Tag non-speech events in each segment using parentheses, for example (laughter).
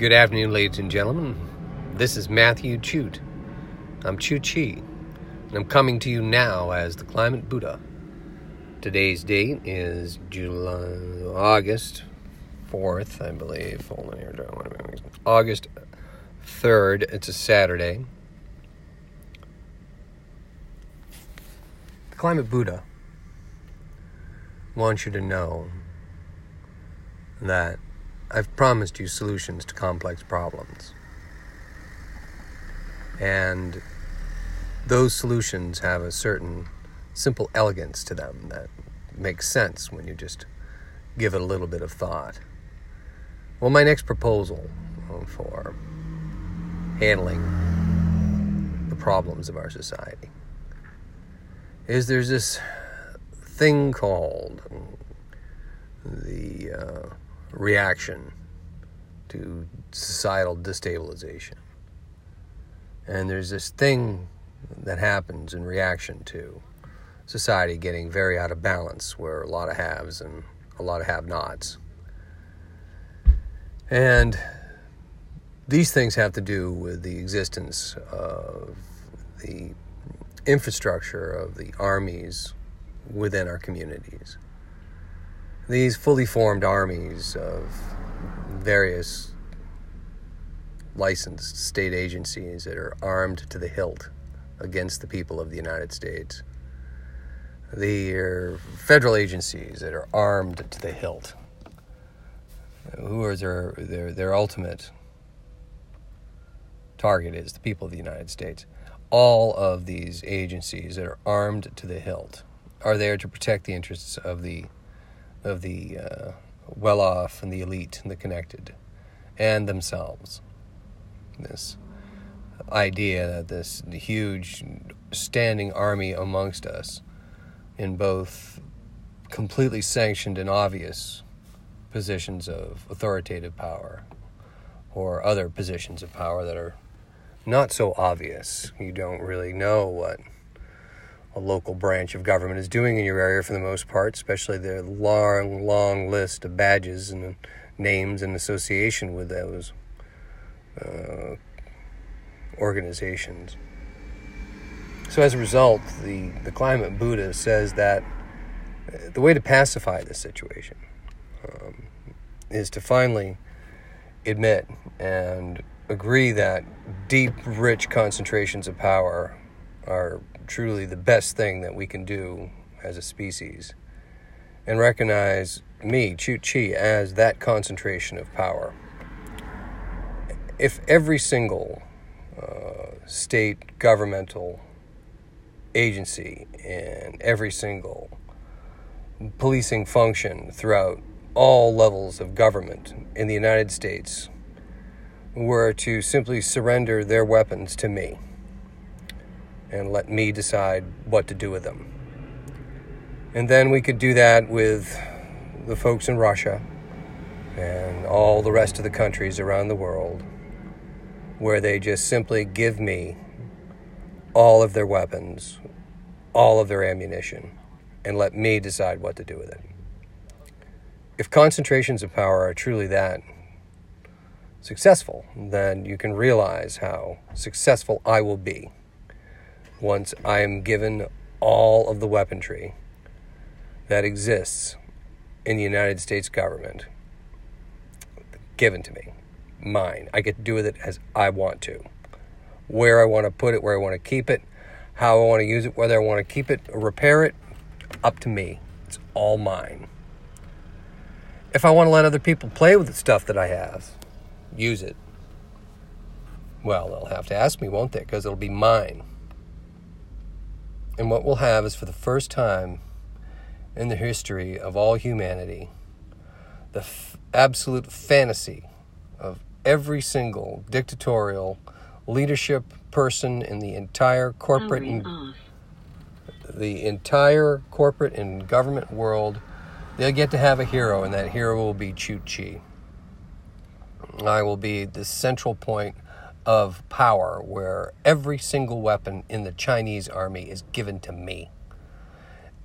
Good afternoon, ladies and gentlemen. This is Matthew Chute. I'm Chu Chi, and I'm coming to you now as the Climate Buddha. Today's date is July, August 4th, I believe. Hold on here. August 3rd. It's a Saturday. The Climate Buddha wants you to know that I've promised you solutions to complex problems. And those solutions have a certain simple elegance to them that makes sense when you just give it a little bit of thought. Well, my next proposal for handling the problems of our society is there's this thing called the uh, reaction to societal destabilization. And there's this thing that happens in reaction to society getting very out of balance, where a lot of haves and a lot of have nots. And these things have to do with the existence of the infrastructure of the armies within our communities these fully formed armies of various licensed state agencies that are armed to the hilt against the people of the United States. The federal agencies that are armed to the hilt. Who are their, their, their ultimate target is the people of the United States. All of these agencies that are armed to the hilt are there to protect the interests of the of the uh, well off and the elite and the connected and themselves. This idea that this huge standing army amongst us in both completely sanctioned and obvious positions of authoritative power or other positions of power that are not so obvious. You don't really know what a local branch of government is doing in your area for the most part, especially the long, long list of badges and names in association with those uh, organizations. So, as a result, the, the climate Buddha says that uh, the way to pacify this situation um, is to finally admit and agree that deep, rich concentrations of power are truly the best thing that we can do as a species and recognize me, Chu Chi, as that concentration of power. If every single uh, state governmental agency and every single policing function throughout all levels of government in the United States were to simply surrender their weapons to me and let me decide what to do with them. And then we could do that with the folks in Russia and all the rest of the countries around the world, where they just simply give me all of their weapons, all of their ammunition, and let me decide what to do with it. If concentrations of power are truly that successful, then you can realize how successful I will be once I am given all of the weaponry that exists in the United States government given to me, mine. I get to do with it as I want to. Where I want to put it, where I want to keep it, how I want to use it, whether I want to keep it or repair it, up to me. It's all mine. If I want to let other people play with the stuff that I have, use it, well, they'll have to ask me, won't they? Because it'll be mine. And what we'll have is for the first time in the history of all humanity, the f- absolute fantasy of every single dictatorial leadership person in the entire corporate and the entire corporate and government world they'll get to have a hero and that hero will be Chu Chi. I will be the central point of power where every single weapon in the Chinese army is given to me.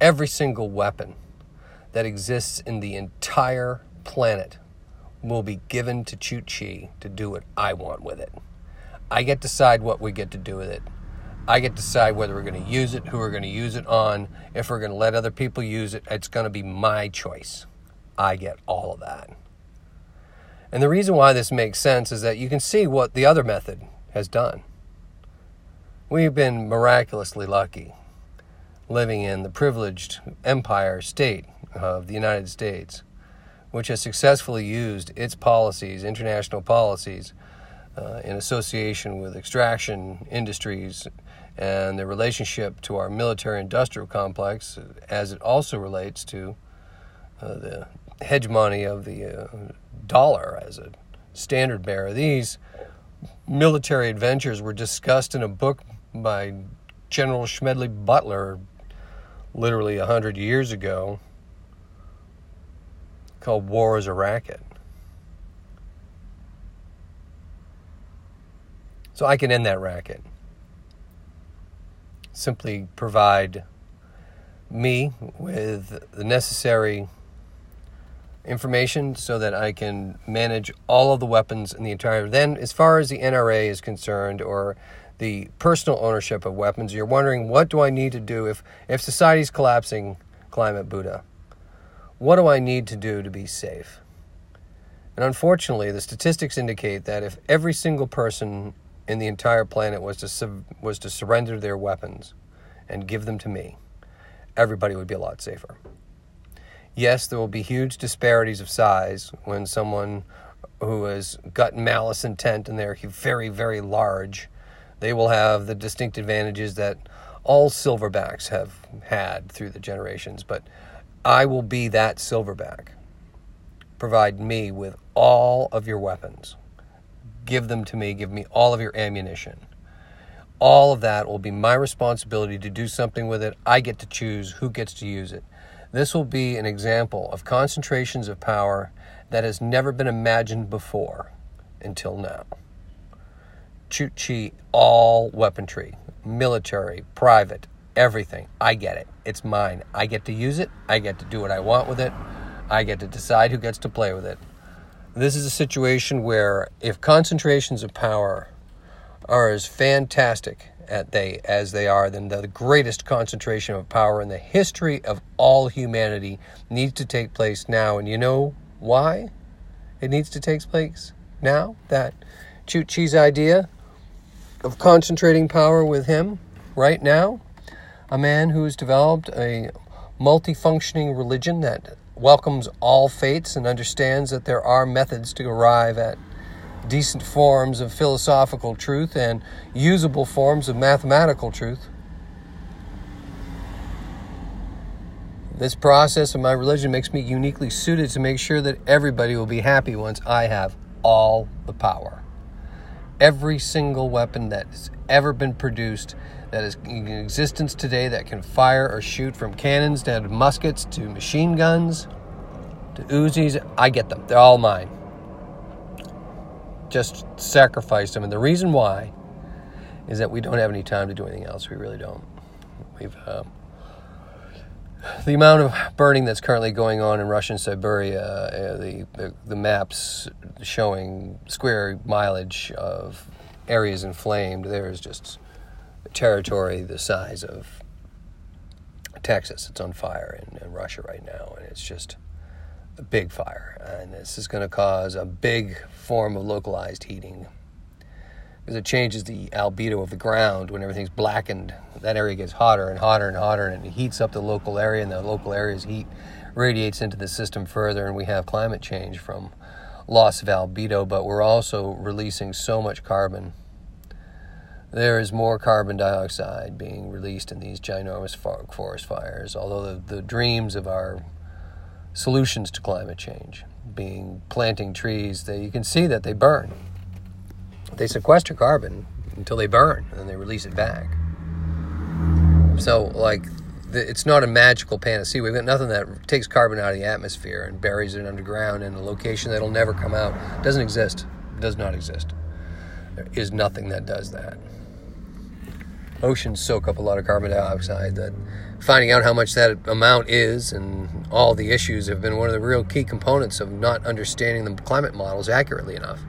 Every single weapon that exists in the entire planet will be given to Chu Chi to do what I want with it. I get to decide what we get to do with it. I get to decide whether we're going to use it, who we're going to use it on, if we're going to let other people use it. It's going to be my choice. I get all of that. And the reason why this makes sense is that you can see what the other method has done. We've been miraculously lucky living in the privileged empire state of the United States, which has successfully used its policies, international policies, uh, in association with extraction industries and the relationship to our military industrial complex as it also relates to uh, the hegemony of the uh, dollar as a standard bearer. These military adventures were discussed in a book by General Smedley Butler literally 100 years ago called War is a Racket. So I can end that racket. Simply provide me with the necessary information so that I can manage all of the weapons in the entire. Then, as far as the NRA is concerned, or the personal ownership of weapons, you're wondering what do I need to do if if society's collapsing, climate Buddha. What do I need to do to be safe? And unfortunately, the statistics indicate that if every single person in the entire planet was to was to surrender their weapons and give them to me, everybody would be a lot safer. Yes, there will be huge disparities of size when someone who has got malice intent and they're very, very large, they will have the distinct advantages that all silverbacks have had through the generations. But I will be that silverback. Provide me with all of your weapons give them to me, give me all of your ammunition. All of that will be my responsibility to do something with it. I get to choose who gets to use it. This will be an example of concentrations of power that has never been imagined before until now. Chu Chi, all weaponry, military, private, everything. I get it. It's mine. I get to use it. I get to do what I want with it. I get to decide who gets to play with it. This is a situation where if concentrations of power are as fantastic at they as they are, then the greatest concentration of power in the history of all humanity needs to take place now. And you know why it needs to take place now? That Chu Chi's idea of concentrating power with him right now, a man who has developed a multifunctioning religion that welcomes all faiths and understands that there are methods to arrive at decent forms of philosophical truth and usable forms of mathematical truth. This process of my religion makes me uniquely suited to make sure that everybody will be happy once I have all the power. Every single weapon that's ever been produced that is in existence today that can fire or shoot from cannons to muskets to machine guns to Uzis. I get them. They're all mine. Just sacrifice them. And the reason why is that we don't have any time to do anything else. We really don't. We've. Uh, the amount of burning that's currently going on in Russian Siberia, uh, the, the, the maps showing square mileage of areas inflamed, there is just territory the size of Texas. It's on fire in, in Russia right now, and it's just a big fire. And this is going to cause a big form of localized heating because it changes the albedo of the ground when everything's blackened. That area gets hotter and hotter and hotter, and it heats up the local area, and the local area's heat radiates into the system further, and we have climate change from loss of albedo, but we're also releasing so much carbon there is more carbon dioxide being released in these ginormous forest fires, although the, the dreams of our solutions to climate change, being planting trees, they, you can see that they burn. They sequester carbon until they burn, and then they release it back. So, like, it's not a magical panacea. We've got nothing that takes carbon out of the atmosphere and buries it underground in a location that'll never come out. Doesn't exist. Does not exist. There is nothing that does that. Oceans soak up a lot of carbon dioxide. That finding out how much that amount is and all the issues have been one of the real key components of not understanding the climate models accurately enough.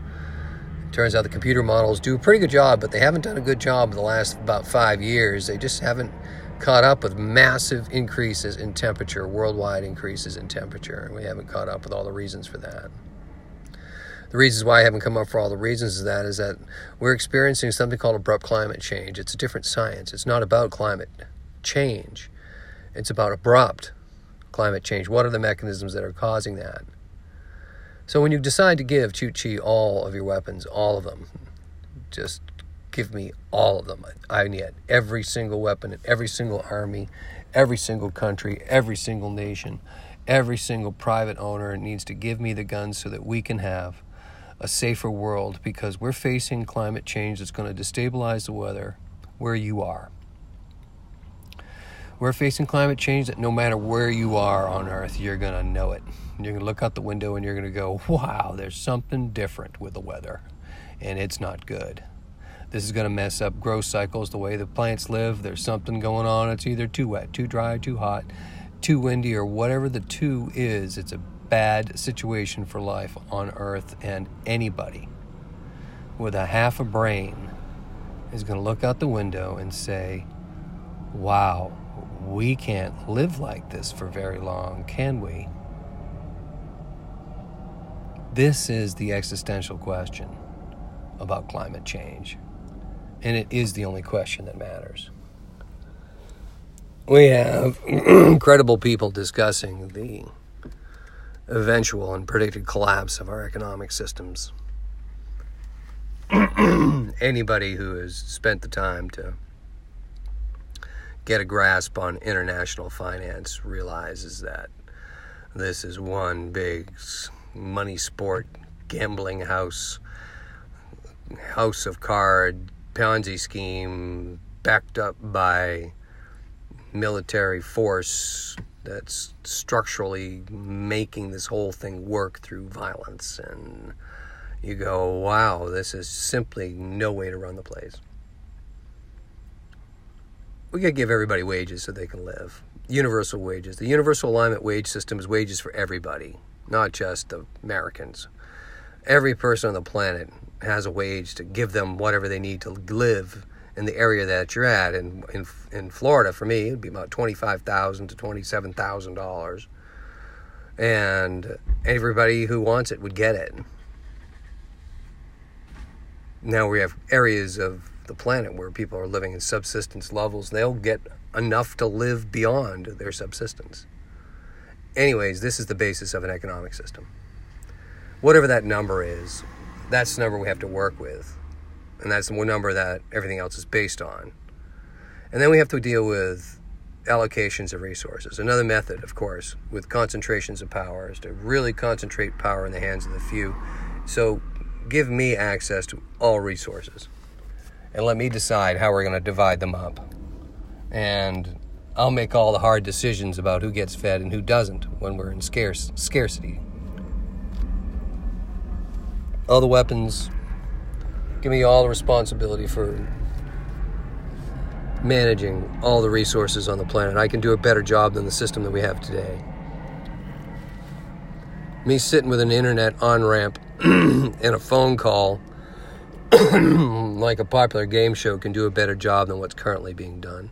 It turns out the computer models do a pretty good job, but they haven't done a good job in the last about five years. They just haven't caught up with massive increases in temperature, worldwide increases in temperature, and we haven't caught up with all the reasons for that. The reasons why I haven't come up for all the reasons of that is that we're experiencing something called abrupt climate change. It's a different science. It's not about climate change. It's about abrupt climate change. What are the mechanisms that are causing that? So when you decide to give Chi all of your weapons, all of them, just give me all of them. I need every single weapon in every single army, every single country, every single nation, every single private owner needs to give me the guns so that we can have a safer world because we're facing climate change that's going to destabilize the weather where you are. We're facing climate change that no matter where you are on Earth, you're going to know it. You're going to look out the window and you're going to go, wow, there's something different with the weather, and it's not good. This is going to mess up growth cycles, the way the plants live. There's something going on. It's either too wet, too dry, too hot, too windy, or whatever the two is. It's a bad situation for life on Earth, and anybody with a half a brain is going to look out the window and say, wow we can't live like this for very long, can we? This is the existential question about climate change. And it is the only question that matters. We have (clears throat) incredible people discussing the eventual and predicted collapse of our economic systems. (clears throat) Anybody who has spent the time to get a grasp on international finance realizes that this is one big money sport, gambling house, house of card, Ponzi scheme backed up by military force that's structurally making this whole thing work through violence. And you go, wow, this is simply no way to run the place we got to give everybody wages so they can live. Universal wages. The universal alignment wage system is wages for everybody, not just the Americans. Every person on the planet has a wage to give them whatever they need to live in the area that you're at. And in, in Florida, for me, it'd be about twenty-five thousand to twenty-seven thousand dollars, and everybody who wants it would get it. Now we have areas of the planet where people are living in subsistence levels, they'll get enough to live beyond their subsistence. Anyways, this is the basis of an economic system. Whatever that number is, that's the number we have to work with. And that's the number that everything else is based on. And then we have to deal with allocations of resources. Another method, of course, with concentrations of power is to really concentrate power in the hands of the few. So give me access to all resources and let me decide how we're going to divide them up. And I'll make all the hard decisions about who gets fed and who doesn't when we're in scarce scarcity. All the weapons, give me all the responsibility for managing all the resources on the planet. I can do a better job than the system that we have today. Me sitting with an internet on ramp (clears throat) and a phone call (clears throat) like a popular game show can do a better job than what's currently being done.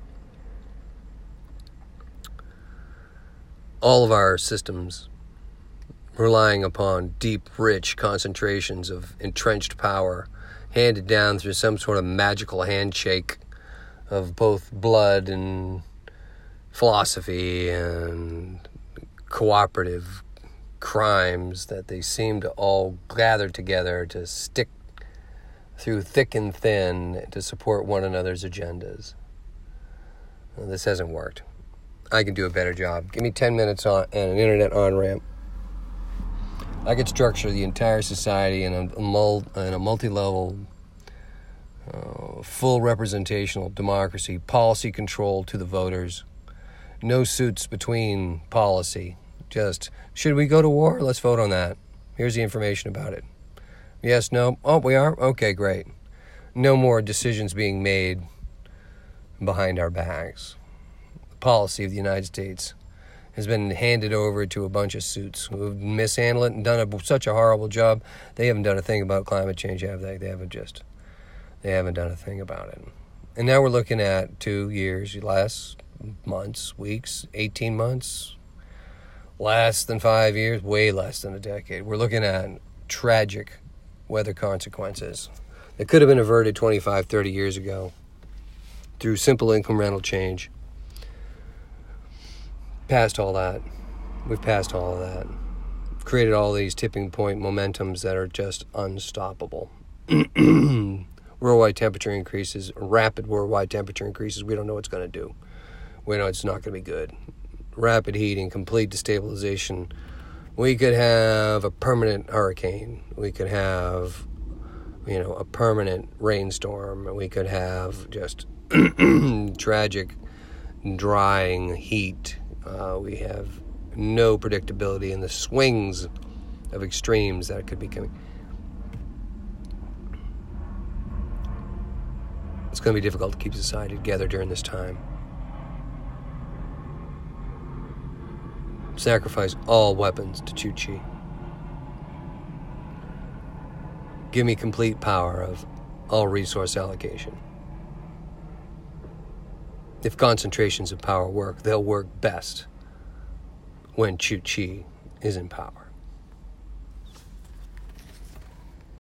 All of our systems relying upon deep, rich concentrations of entrenched power handed down through some sort of magical handshake of both blood and philosophy and cooperative crimes that they seem to all gather together to stick through thick and thin to support one another's agendas. Well, this hasn't worked. I can do a better job. Give me 10 minutes on and an internet on ramp. I could structure the entire society in a, in a multi level, uh, full representational democracy, policy control to the voters, no suits between policy. Just, should we go to war? Let's vote on that. Here's the information about it. Yes, no. Oh, we are? Okay, great. No more decisions being made behind our backs. The policy of the United States has been handed over to a bunch of suits who have mishandled it and done a, such a horrible job. They haven't done a thing about climate change, have they? They haven't just, they haven't done a thing about it. And now we're looking at two years, less months, weeks, 18 months, less than five years, way less than a decade. We're looking at tragic weather consequences that could have been averted 25, 30 years ago through simple incremental change. Past all that. We've passed all of that. We've created all these tipping point momentums that are just unstoppable. (clears throat) worldwide temperature increases, rapid worldwide temperature increases, we don't know what's going to do. We know it's not going to be good. Rapid heating, complete destabilization. We could have a permanent hurricane. We could have, you know, a permanent rainstorm. We could have just (clears throat) tragic drying heat. Uh, we have no predictability in the swings of extremes that could be coming. It's going to be difficult to keep society together during this time. Sacrifice all weapons to Chu Chi. Give me complete power of all resource allocation. If concentrations of power work, they'll work best when Chu Chi is in power.